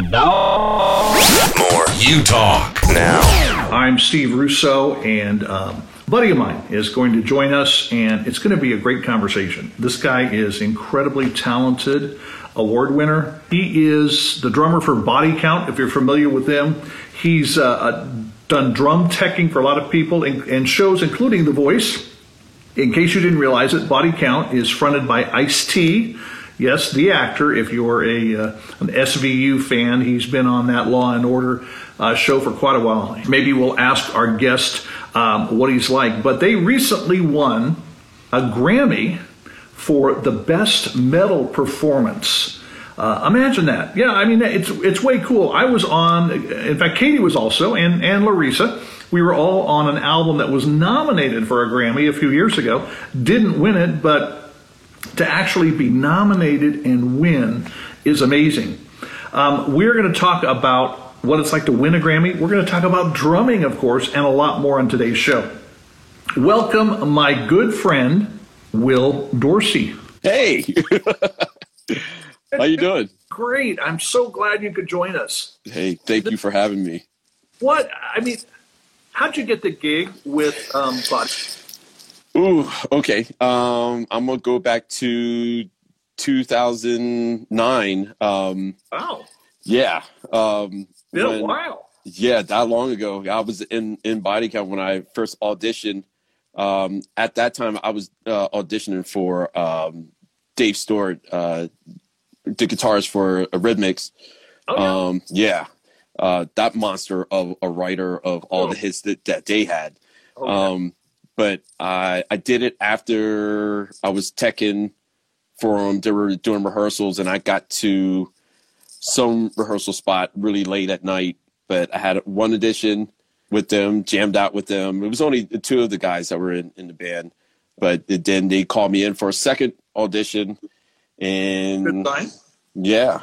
More Utalk. now. I'm Steve Russo, and um, a buddy of mine is going to join us, and it's going to be a great conversation. This guy is incredibly talented, award winner. He is the drummer for Body Count, if you're familiar with them. He's uh, uh, done drum teching for a lot of people and, and shows, including The Voice. In case you didn't realize it, Body Count is fronted by Ice T. Yes, the actor. If you're a uh, an SVU fan, he's been on that Law and Order uh, show for quite a while. Maybe we'll ask our guest um, what he's like. But they recently won a Grammy for the best metal performance. Uh, imagine that. Yeah, I mean it's it's way cool. I was on. In fact, Katie was also, and and Larissa. We were all on an album that was nominated for a Grammy a few years ago. Didn't win it, but to actually be nominated and win is amazing. Um, we're going to talk about what it's like to win a Grammy. We're going to talk about drumming, of course, and a lot more on today's show. Welcome, my good friend Will Dorsey. Hey, how you doing? Great. I'm so glad you could join us. Hey, thank you for having me. What I mean, how'd you get the gig with um, Body? Ooh, okay. Um, I'm gonna go back to 2009. Um, Wow, yeah. Um, been a while. Yeah, that long ago. I was in in body count when I first auditioned. Um, at that time, I was uh, auditioning for um, Dave Stewart, uh, the guitarist for a Rhythmics. Oh, yeah. Um, yeah, uh, that monster of a writer of all Oh. the hits that, that they had. Oh, yeah. Um, but I I did it after I was teching for them. They were doing rehearsals, and I got to some rehearsal spot really late at night. But I had one audition with them, jammed out with them. It was only the two of the guys that were in, in the band. But it- then they called me in for a second audition, and yeah.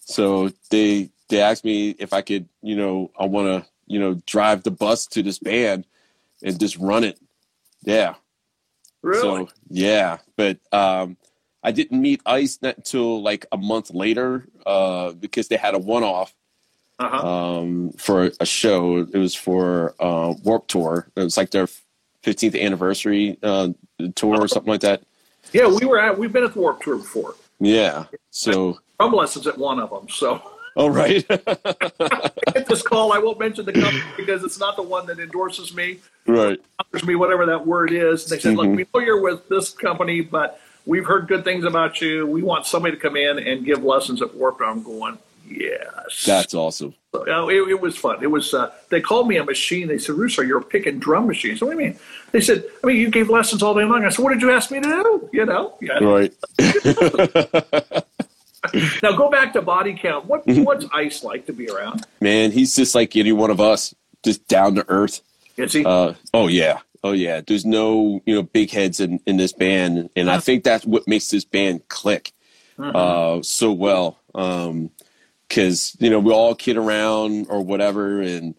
So they they asked me if I could, you know, I want to, you know, drive the bus to this band and just run it. Yeah. Really? So yeah, but um, I didn't meet Ice until like a month later uh, because they had a one off uh-huh. um, for a show. It was for uh, Warped Tour. It was like their 15th anniversary uh, tour or something like that. yeah, we were at. We've been at the Warped Tour before. Yeah. So. Drum lessons at one of them. So. All right. I get this call. I won't mention the company because it's not the one that endorses me, right. offers me whatever that word is. And they said, Mhm. "Look, we know you're with this company, but we've heard good things about you. We want somebody to come in and give lessons at Warped." I'm going, yes. That's awesome. So, it, it was fun. It was. Uh, they called me a machine. They said, "Russo, you're a pick and drum machine." So what do you mean? They said, "I mean, you gave lessons all day long." I said, "What did you ask me to do?" You know. Yeah. Right. Now go back to body count. What Mm-hmm. what's Ice like to be around? Man, he's just like any one of us, just down to earth. Is he? Uh, oh yeah, oh yeah. There's no you know big heads in in this band, and I think that's what makes this band click uh, so well. Um, because you know we all kid around or whatever, and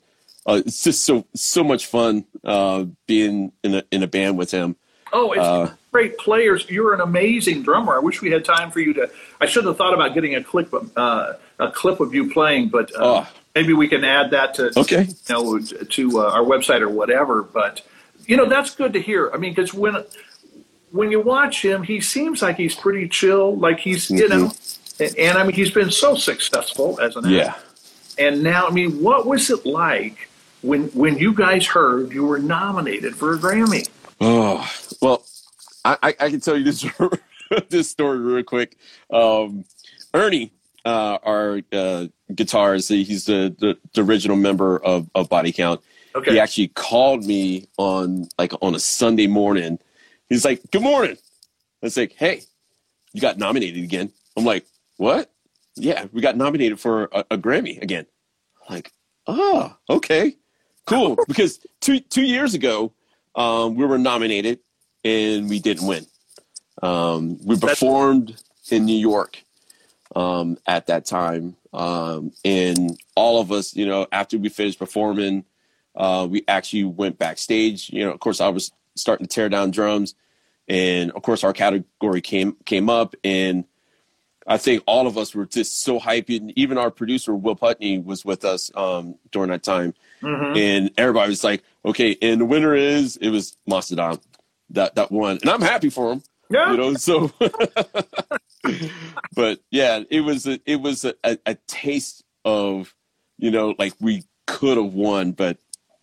uh, it's just so so much fun uh, being in a in a band with him. Oh, it's Uh, great players. You're an amazing drummer. I wish we had time for you to. I should have thought about getting a clip of uh, a clip of you playing, but uh, Oh. maybe we can add that to Okay. you know to uh, our website or whatever. But you know that's good to hear. I mean, because when when you watch him, he seems like he's pretty chill. Like he's you know, and, and I mean he's been so successful as an actor. Yeah. And now, I mean, what was it like when when you guys heard you were nominated for a Grammy? Oh well, I, I, I can tell you this this story real quick. Um, Ernie, uh, our uh, guitarist, he's the, the the original member of, of Body Count. Okay. He actually called me on like on a Sunday morning. He's like, "Good morning." I was like, "Hey, you got nominated again." I'm like, "What?" Yeah, we got nominated for a, a Grammy again. I'm like, oh, okay, cool. because two two years ago, um, we were nominated and we didn't win. Um, we performed in New York um, at that time, um, and all of us, you know, after we finished performing, uh, we actually went backstage. You know, of course, I was starting to tear down drums, and of course, our category came came up, and I think all of us were just so hyped. And even our producer Will Putney was with us um, during that time, Mhm. and everybody was like, "Okay," and the winner is it was Mastodon that that won, and I'm happy for him. Yeah. You know, so. but yeah, it was a, it was a, a, a taste of you know like we could have won, but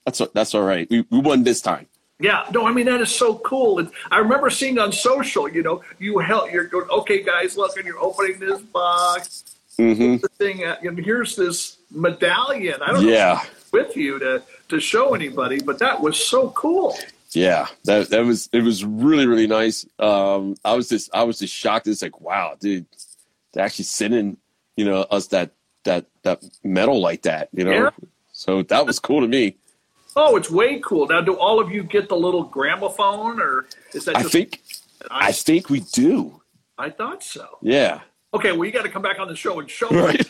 that's that's all right. We we won this time. Yeah, no, I mean that is so cool. And I remember seeing on social, you know, you help. you're going, okay, guys, look, and you're opening this box, Mm-hmm. the thing, uh, and here's this medallion. I don't Yeah. if it's with you to to show anybody, but that was so cool. Yeah, that that was it was really really nice. Um, I was just I was just shocked. It's like wow, dude, they're actually sending you know us that that that medal like that. You know, Yeah. so that was cool to me. Oh, it's way cool. Now, do all of you get the little gramophone, or is that I think I think we do. I thought so. Yeah, Okay, well, you got to come back on the show and show me. right,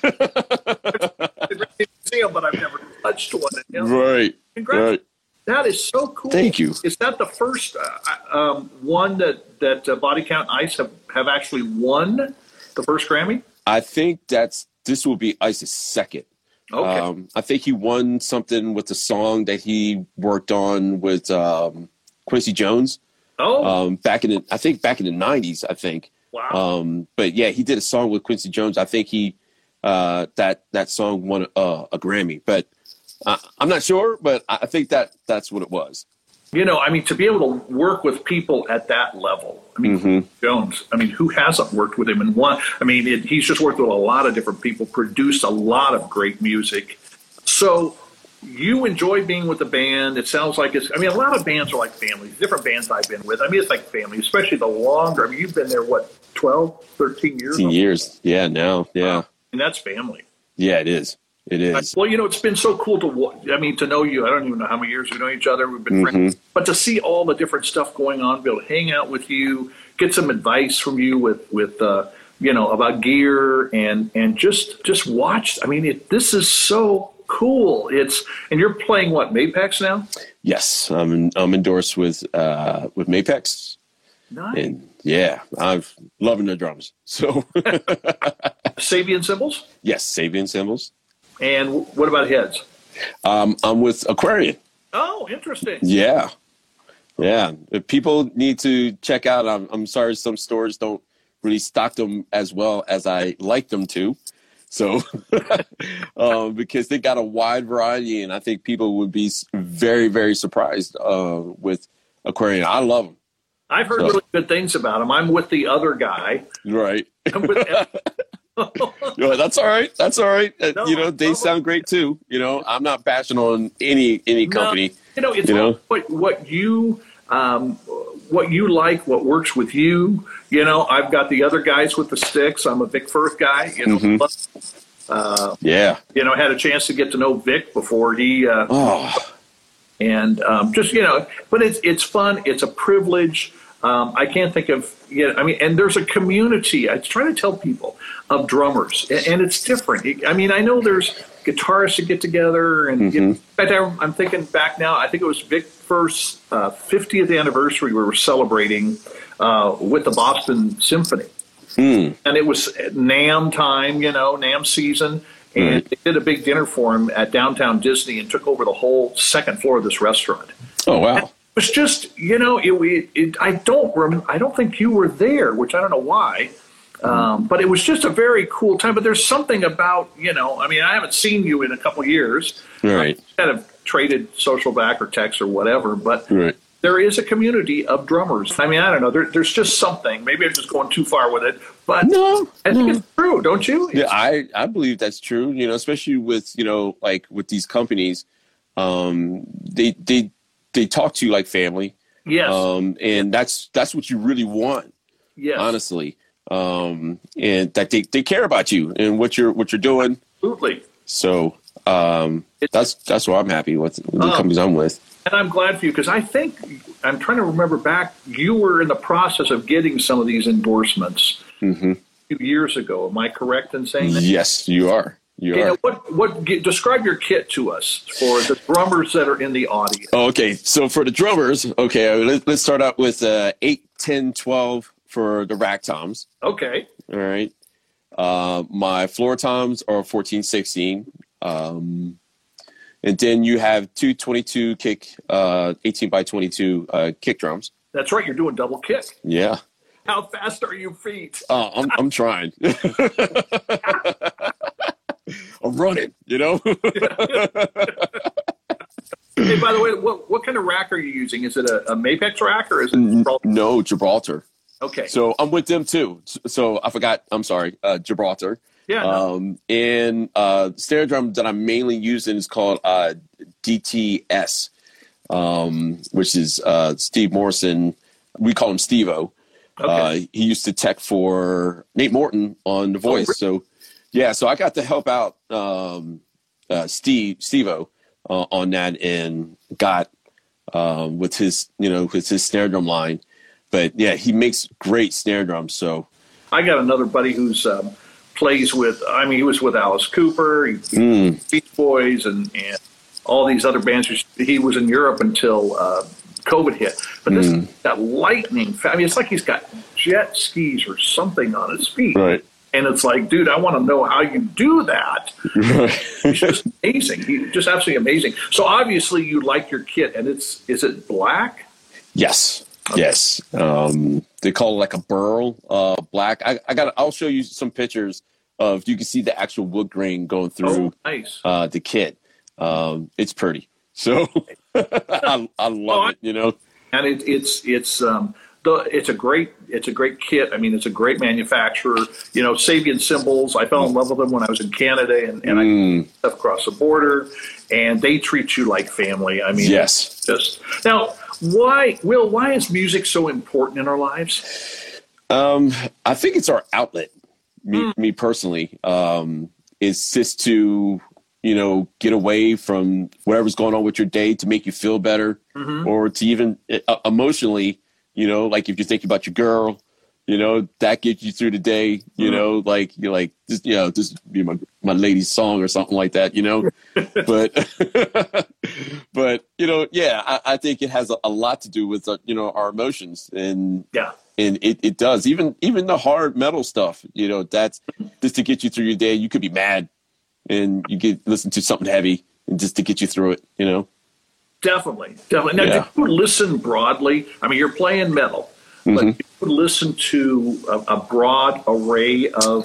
Them, but I've never touched one. You know? right, Congrats. right. That is so cool. Thank you. Is that the first uh, um, one that that uh, Body Count Ice have, have actually won the first Grammy? I think that's this will be Ice's second. Okay. Um, I think he won something with the song that he worked on with um, Quincy Jones oh, um, back in the, I think back in the nineties. I think. wow. Um, but yeah, he did a song with Quincy Jones. I think he uh, that that song won uh, a Grammy, but I, I'm not sure. But I think that that's what it was. you know, I mean, to be able to work with people at that level. I mean, Mhm. Jones. I mean, who hasn't worked with him? And one, I mean, it, he's just worked with a lot of different people, produced a lot of great music. So you enjoy being with the band. It sounds like it's. I mean, a lot of bands are like families. Different bands I've been with. I mean, it's like family, especially the longer. I mean, you've been there what 12, 13 years. 15 years, yeah. Now, yeah, And that's family. yeah. It is. It is. Well, you know, it's been so cool to, I mean, to know you. I don't even know how many years we know each other. We've been friends, but to see all the different stuff going on, be able to hang out with you, get some advice from you with, with, uh, you know, about gear and, and just, just watch. I mean, it, this is so cool. It's, and you're playing what, Mapex now? Yes, I'm I'm endorsed with uh, with Mapex, Nice. and yeah, I'm loving the drums. So Sabian cymbals? yes, Sabian cymbals. And what about heads? Um, I'm with Aquarian. Oh, interesting. Yeah. Yeah. If people need to check out, I'm, I'm sorry, some stores don't really stock them as well as I like them to. So, um, because they got a wide variety, and I think people would be very, very surprised uh, with Aquarian. I love them. I've heard So- really good things about them. I'm with the other guy. Right. I'm with, You're That's all right. That's all right. Uh, No, you know, they no. sound great too. You know, I'm not bashing on any any No, company. you know, it's you know? what what you um, what you like, what works with you. You know, I've got the other guys with the sticks. I'm a Vic Firth guy. You know, Mhm. uh, Yeah. you know, had a chance to get to know Vic before he uh, Oh, and um, just you know, but it's it's fun. It's a privilege. Um, I can't think of you know, I mean, and there's a community. I try to tell people of drummers, and, and it's different. I mean, I know there's guitarists that get together, and you know, in fact, I'm, I'm thinking back now. I think it was Vic Firth uh, 50th anniversary. We were celebrating uh, with the Boston Symphony and it was NAMM time, you know, NAMM season. And Right. they did a big dinner for him at downtown Disney and took over the whole second floor of this restaurant. oh wow. It was just, you know, it, it, it, I don't rem- I don't think you were there, which I don't know why. Um, but it was just a very cool time. But there's something about, you know, I mean, I haven't seen you in a couple of years. Right. Kind of traded social back or text or whatever. But Right. there is a community of drummers. I mean, I don't know. There, there's just something. Maybe I'm just going too far with it, but No. I think it's true, don't you? Yeah, I, I believe that's true. You know, especially with you know, like with these companies, um, they they they talk to you like family, yes, um, and that's that's what you really want, yes, honestly. Um, and that they, they care about you and what you're what you're doing. absolutely. So um, that's that's why I'm happy with the Oh. companies I'm with. And I'm glad for you because I think I'm trying to remember back. You were in the process of getting some of these endorsements hmm a few years ago. Am I correct in saying that? Yes, you are. You are. what what describe your kit to us for the drummers that are in the audience? Oh, okay, so for the drummers, okay, let, let's start out with uh, 8, 10, 12 for the rack toms. Okay, All right. Uh, my floor toms are 14, 16. Um, and then you have two 22 kick, uh, 18 by 22 uh, kick drums. That's right. You're doing double kick. Yeah. How fast are you feet? Uh, I'm, I'm trying. I'm running, you know? hey, by the way, what, what kind of rack are you using? Is it a, a Mapex rack or is it? no, Gibraltar. Okay. So I'm with them too. So I forgot, I'm sorry, uh, Gibraltar. Yeah. No. Um, and uh, snare drum that I'm mainly using is called uh, DTS, um, which is uh, Steve Morrison. We call him Stevo. Okay. Uh, he used to tech for Nate Morton on The Voice. really? So, yeah, so I got to help out um, uh, Steve Stevo uh, on that and got um, with his you know with his snare drum line. But yeah, he makes great snare drums. So I got another buddy who's um, plays with. I mean, he was with Alice Cooper, he, mm, Beach Boys, and and all these other bands. He was in Europe until uh, COVID hit. But this that lightning. I mean, it's like he's got jet skis or something on his feet. right, And it's like, dude, I want to know how you do that. He's just amazing. He's just absolutely amazing. So obviously, you like your kit, and it's is it black? Yes. Yes. Um, they call it like a burl, uh, black. I, I got. I'll show you some pictures of. You can see the actual wood grain going through Oh, nice. uh, the kit. Um, it's pretty. So I, I love Oh, it. You know. and it, it's it's um it's a great it's a great kit. I mean, it's a great manufacturer. You know, Sabian cymbals. I fell in love with them when I was in Canada, and, and I Mm, stuff across the border, and they treat you like family. I mean, yes. just now. Why, Will? Why is music so important in our lives? Um, I think it's our outlet. Me, me personally, um, it's just to you know get away from whatever's going on with your day to make you feel better, or to even uh, emotionally, you know, like if you're thinking about your girl, you know, that gets you through the day. You know, like you're like just you know just be my my lady's song or something like that. You know, but but you know, yeah, I, I think it has a, a lot to do with uh, you know our emotions and Yeah, and it, it does even even the hard metal stuff you know that's just to get you through your day you could be mad and you get listen to something heavy and just to get you through it you know definitely, definitely. Now, Yeah. do you listen broadly? I mean, you're playing metal, but Mm-hmm. do you listen to a, a broad array of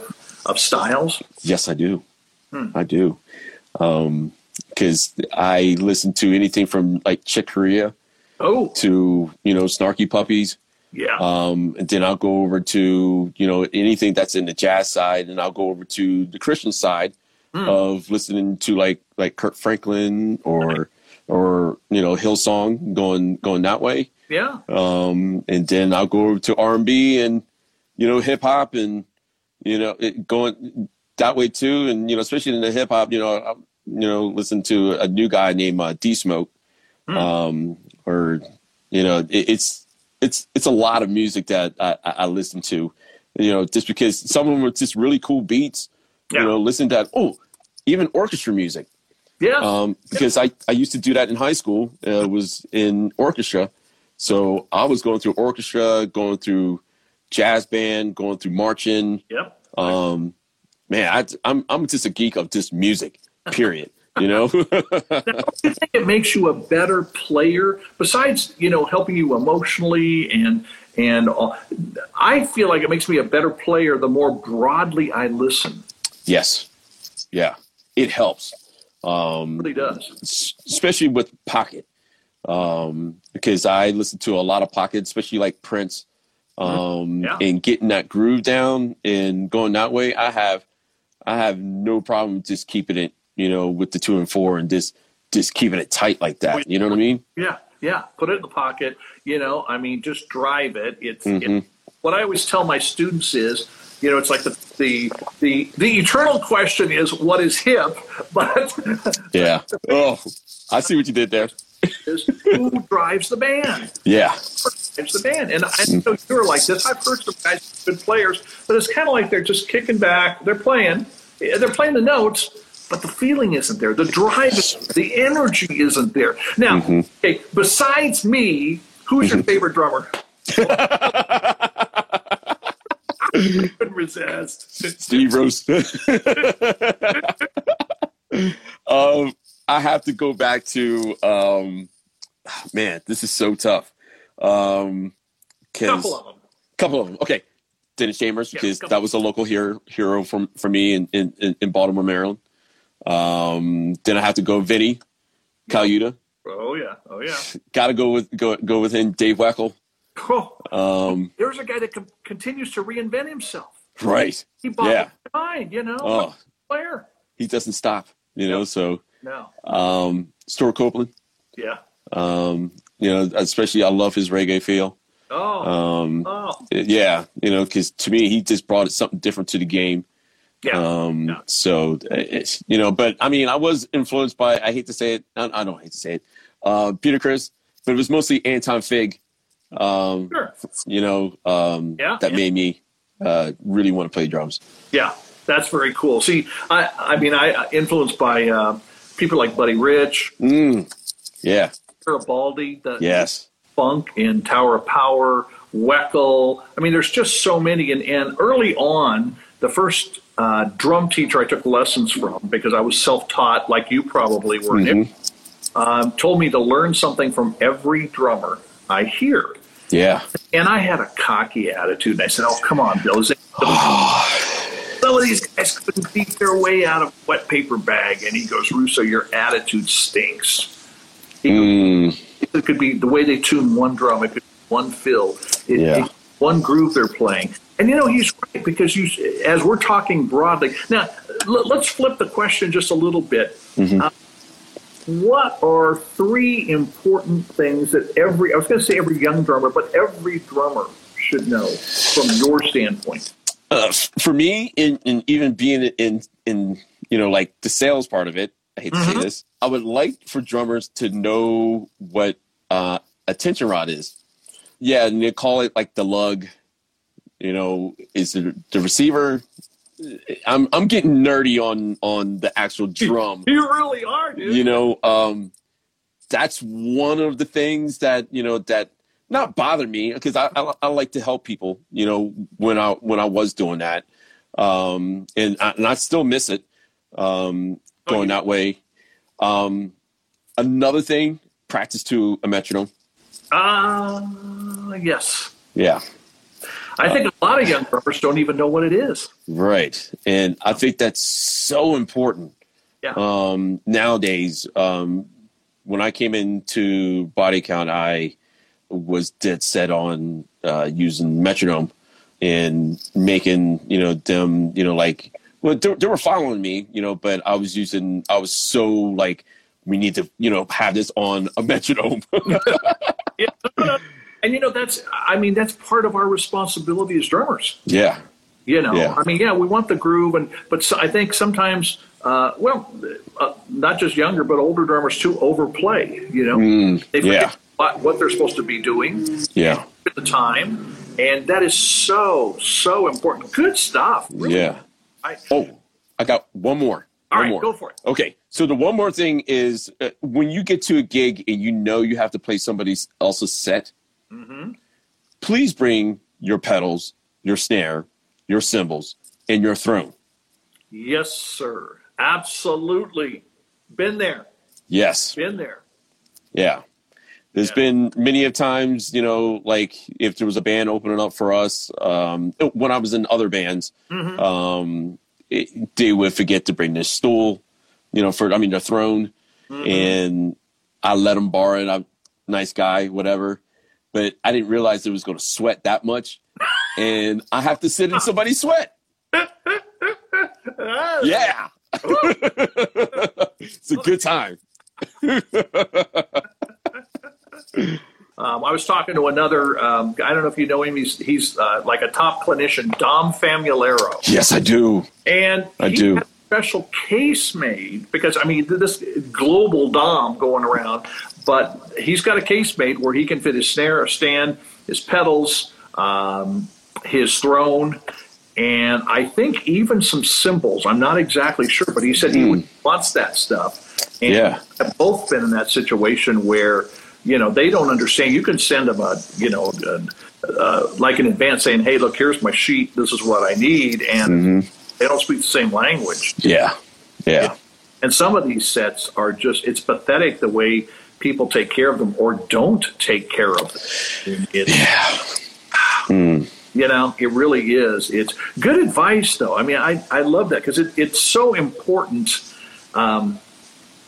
of styles. yes i do i do um because i listen to anything from like Chick Corea Oh, to you know snarky puppies yeah. um and then i'll go over to you know anything that's in the jazz side and i'll go over to the christian side of listening to like like Kirk Franklin or or you know hillsong going going that way. Yeah. um and then i'll go over to r&b and you know hip hop and you know it going that way too. And you know especially in the hip hop you know I, you know listen to a new guy named uh, d smoke um or you know it, it's it's it's a lot of music that I, I I listen to you know just because some of them are just really cool beats. Yeah. you know listen to that. Oh even orchestra music Yeah. um, because I, I used to do that in high school. Uh, was in orchestra, so I was going through orchestra, going through jazz band, going through marching. yep. Um, man, I, I'm I'm just a geek of just music. Period. You know. you think it makes you a better player besides you know helping you emotionally and and all, i feel like it makes me a better player the more broadly i listen yes. Yeah. It helps. Um, really does. especially with pocket. Um because i listen to a lot of pocket especially like prince. Um Yeah. and getting that groove down and going that way i have i have no problem just keeping it you know with the two and four and just just keeping it tight like that. You know what i mean? Yeah. Yeah. Put it in the pocket. You know i mean just drive it. It's Mhm. it, what i always tell my students is you know it's like the the the, the eternal question is what is hip but yeah oh i see what you did there is who drives the band yeah drives the band. And I know you're like this. I've heard some guys who've players, but it's kind of like they're just kicking back. They're playing. They're playing the notes, but the feeling isn't there. The drive, isn't- the energy isn't there. Now, mm-hmm. okay, besides me, who's your mm-hmm. favorite drummer? couldn't resist. Steve Rose. um, I have to go back to um, man. This is so tough. Um, Couple of them. couple of them. Okay, Dennis Chambers because that was a local hero hero from for me in in, in- in Baltimore, Maryland. Um, then I have to go Vinnie Colaiuta. Oh yeah. Oh yeah. Got to go with go go with him. Dave Weckl. Oh, Um, there's a guy that continues to reinvent himself. right. He bought Yeah. mind, you know, Oh, player. he doesn't stop. You know. So No. um, Stewart Copeland. Yeah. Um, you know, especially I love his reggae feel. Oh. Um, oh. yeah, you know, because to me, he just brought something different to the game. Yeah. Um, Yeah. So it's you know, but I mean, I was influenced by. I hate to say it. I, I don't hate to say it. Uh, Peter Criss, but it was mostly Anton Fig. Um, sure. you know, um, Yeah, that yeah. made me uh, really want to play drums. Yeah. That's very cool. See, I, I mean, I influenced by uh, people like Buddy Rich, Mm. Yeah. Garibaldi, the Yes. Funk in Tower of Power, Weckl. I mean, there's just so many. And, and early on, the first uh, drum teacher I took lessons from, because I was self taught like you probably were, Nick, um, told me to learn something from every drummer I hear. Yeah. And I had a cocky attitude. And I said, Oh, come on, Bill. Some of these guys couldn't beat their way out of a wet paper bag. And he goes, Russo, your attitude stinks. He goes, Mm. it could be the way they tune one drum, it could be one fill, it, Yeah. it- one groove they're playing. And you know he's right because you, as we're talking broadly now, l- let's flip the question just a little bit. Mm-hmm. Uh, what are three important things that every I was going to say every young drummer, but every drummer should know from your standpoint? uh, for me, in, in even being in in you know like the sales part of it, I hate to say this, I would like for drummers to know what uh, a tension rod is. Yeah, and they call it like the lug. You know, is it the receiver? I'm I'm getting nerdy on on the actual drum. You really are, dude. you know um that's one of the things that you know that not bother me because I, I I like to help people you know when I when I was doing that um and I, and I still miss it um Oh, going that way um another thing practice to a metronome uh, yes. yeah I think a lot of young drummers don't even know what it is. Right. And I think that's so important. Yeah. Um, nowadays, um, when I came into body count, I was dead set on uh, using metronome and making, you know, them, you know, like, well, they, they were following me, you know, but I was using, I was so like, we need to, you know, have this on a metronome. And you know that's I mean that's part of our responsibility as drummers. yeah. You know, Yeah. I mean, yeah, we want the groove, and but so, I think sometimes, uh, well, uh, not just younger but older drummers too overplay. You know, they forget yeah. what, what they're supposed to be doing Yeah. at the time, and that is so so important. Good stuff. Really. Yeah. I, Oh, I got one more. all One right, more. go for it. Okay, so the one more thing is uh, when you get to a gig and you know you have to play somebody else's set, Mm-hmm. please bring your pedals, your snare, your cymbals, and your throne. Yes, sir. Absolutely. Been there. Yes, Been there. yeah. There's Yeah. been many of times, you know, like if there was a band opening up for us, um, when I was in other bands, Mm-hmm. um, it, they would forget to bring their stool, you know, for I mean their throne, Mm-hmm. and I let them borrow it. I'm a nice guy, whatever, but I didn't realize it was going to sweat that much, and I have to sit in somebody's sweat. Ah, Yeah, it's a good time. Um, I was talking to another. Um, I don't know if you know him. He's he's uh, like a top clinician, Dom Famularo, Yes, I do. and I he do. had a special case made because I mean this global Dom going around, but he's got a case made where he can fit his snare, stand, his pedals, um, his throne, and I think even some cymbals. I'm not exactly sure, but he said he would wants that stuff. And Hmm. Yeah. have both been in that situation where you know, they don't understand. You can send them a, you know, a, uh, like an advance saying, "Hey, look, here's my sheet. This is what I need," and mm-hmm. they don't speak the same language. Yeah, yeah. And some of these sets are just, it's pathetic the way people take care of them or don't take care of them. It's, yeah. Mm. You know, it really is. It's good advice, though. I mean, I, I love that because it, it's so important, um,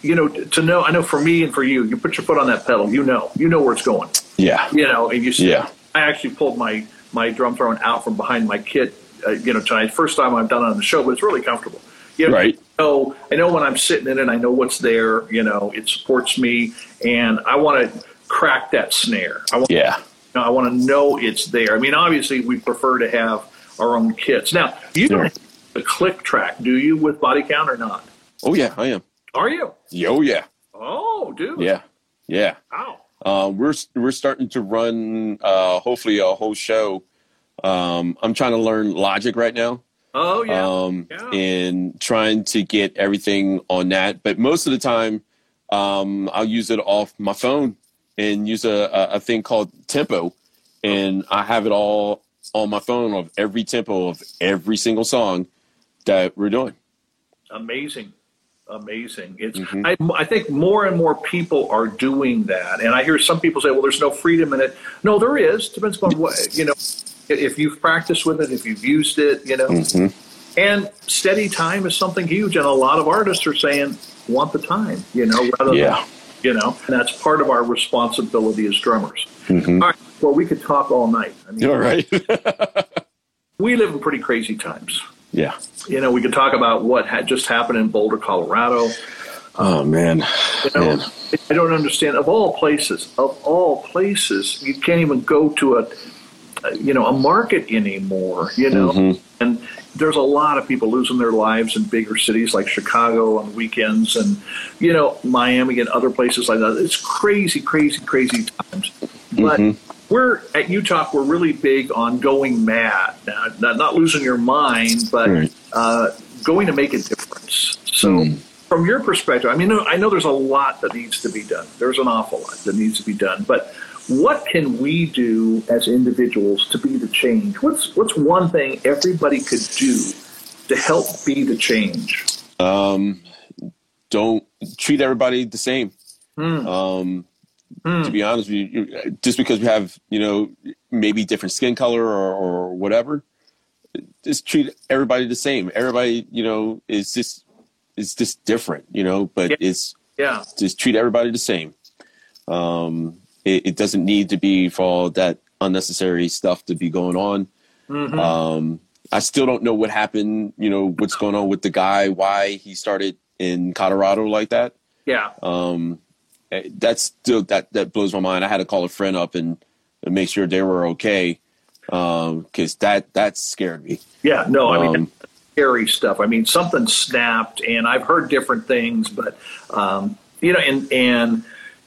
you know, to know. I know for me and for you, you put your foot on that pedal, you know, you know where it's going. Yeah. You know, and you see, yeah. I actually pulled my, my drum throne out from behind my kit, uh, you know, tonight. First time I've done it on the show, but it's really comfortable. You know, right. So I know when I'm sitting in it, I know what's there. You know, it supports me, and I want to crack that snare. I want, yeah. You know, I want to know it's there. I mean, obviously, we prefer to have our own kits. Now, you sure. don't the click track, do you, with body count or not? Oh yeah, I am. Are you? Oh yeah. Oh, dude. Yeah, yeah. Wow. Uh, we're we're starting to run uh, hopefully a whole show. Um, I'm trying to learn Logic right now. Oh yeah. Um, yeah. And trying to get everything on that, but most of the time, um, I'll use it off my phone and use a, a, a thing called Tempo, and I have it all on my phone of every tempo of every single song that we're doing. Amazing amazing. It's mm-hmm. I, I, think more and more people are doing that, and I hear some people say, "Well, there's no freedom in it." No, there is. Depends on what you know if you've practiced with it, if you've used it, you know. Mm-hmm. And steady time is something huge, and a lot of artists are saying want the time, you know, rather yeah. than you know, and that's part of our responsibility as drummers. Mm-hmm. All right, well, we could talk all night. I mean, all right. we live in pretty crazy times. Yeah. You know, we could talk about what had just happened in Boulder, Colorado. Oh man. You know, man. I don't understand. Of all places, of all places, you can't even go to a you know a market anymore you know mm-hmm. and there's a lot of people losing their lives in bigger cities like chicago on weekends and you know miami and other places like that it's crazy crazy crazy times but mm-hmm. we're at Utalk we're really big on going mad not, not losing your mind but right. uh, going to make a difference so mm. from your perspective i mean i know there's a lot that needs to be done there's an awful lot that needs to be done but what can we do as individuals to be the change? What's what's one thing everybody could do to help be the change? Um, don't treat everybody the same. Hmm. Um, hmm. To be honest with you, just because we have you know maybe different skin color or, or whatever, just treat everybody the same. Everybody you know is just is just different, you know. But yeah. it's yeah, just treat everybody the same. Um, it, it, doesn't need to be for all that unnecessary stuff to be going on. Mm-hmm. Um, I still don't know what happened. You know what's going on with the guy, why he started in Colorado like that. Yeah. Um, eh, that's still that that blows my mind. I had to call a friend up and, and make sure they were okay because um, that that scared me. Yeah. No, I mean. Um, scary stuff. I mean, something snapped, and I've heard different things, but um, you know, and and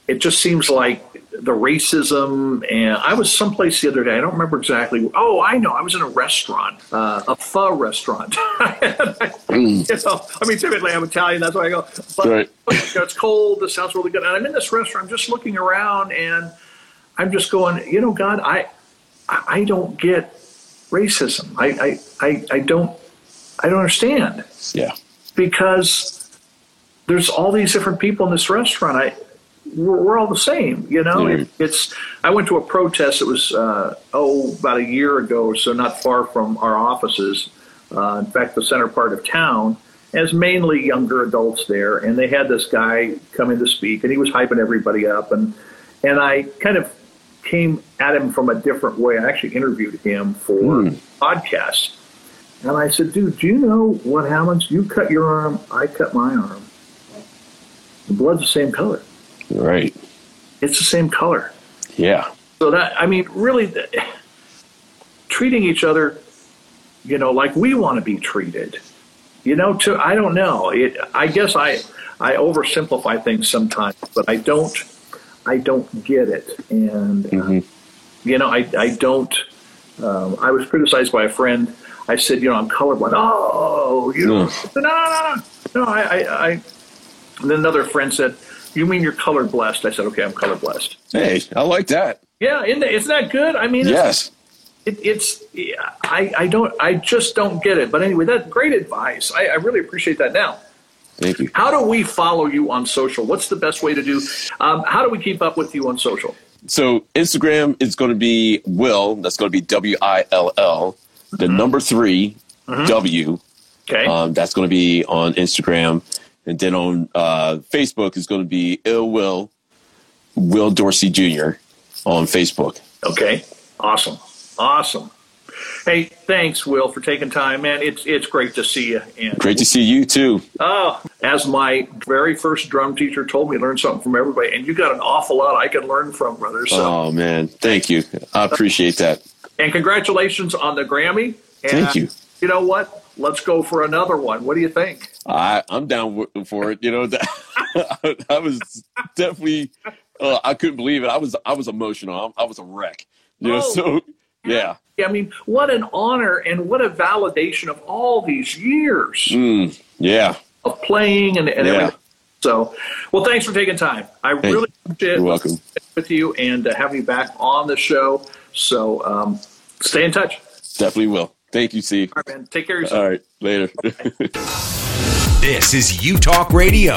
it just seems like the racism. And I was someplace the other day. I don't remember exactly. Oh, I know. I was in a restaurant, uh, a pho restaurant. mm. you know, I mean, typically I'm Italian. That's why I go. But right. you know, it's cold. This sounds really good. And I'm in this restaurant. I'm just looking around, and I'm just going. You know, God, I I don't get racism. I I, I, I don't I don't understand. Yeah. Because there's all these different people in this restaurant. I we're, we're all the same, you know. Mm-hmm. It, it's. I went to a protest. It was uh, oh about a year ago, so not far from our offices. Uh, in fact, the center part of town. As mainly younger adults there, and they had this guy come in to speak, and he was hyping everybody up, and and I kind of came at him from a different way. I actually interviewed him for mm. podcast, and I said, "Dude, do you know what happens? You cut your arm, I cut my arm. The blood's the same color." Right. It's the same color. Yeah. So that I mean, really, treating each other, you know, like we want to be treated. You know, to I don't know. It, I guess I I oversimplify things sometimes, but I don't I don't get it, and uh, mm-hmm. uh, you know, I I don't. Um, I was criticized by a friend. I said, you know, I'm colorblind. Oh, you know, no, no, no, no, no. I, I, I. And then another friend said, You mean you're color blessed? I said, okay, I'm color blessed. Hey, I like that. Yeah, isn't, that- isn't that good? I mean, it's, Yes. it, it's yeah, I, I don't I just don't get it. But anyway, that's great advice. I, I really appreciate that. Now, Thank you. how do we follow you on social? What's the best way to do? Um, how do we keep up with you on social? So Instagram is going to be Will. That's going to be W I L L. The number 3 W. Okay. Um, that's going to be on Instagram, and then on uh, Facebook is going to be Ill Will, Will Dorsey Jr. on Facebook. Okay. Awesome. Awesome. Hey, thanks, Will, for taking time, man. It's it's great to see you. And Great to see you too. oh, as my very first drum teacher told me, learn something from everybody, and you got an awful lot I can learn from, brother. So, Oh man, thank you. I appreciate that. and congratulations on the Grammy. And Thank you. You know what? Let's go for another one. What do you think? I I'm down for it. You know that I was definitely. Uh, I couldn't believe it. I was I was emotional. I, I was a wreck. You know, Oh. so yeah. I mean, what an honor and what a validation of all these years Mm, yeah. of playing and, and Yeah. everything. So, well, thanks for taking time. I Hey, really appreciate You're welcome. with you and uh, having you back on the show. So, um, stay in touch. Definitely will. Thank you, Steve. All right, man. Take care of yourself. All right. Later. This is U Talk Radio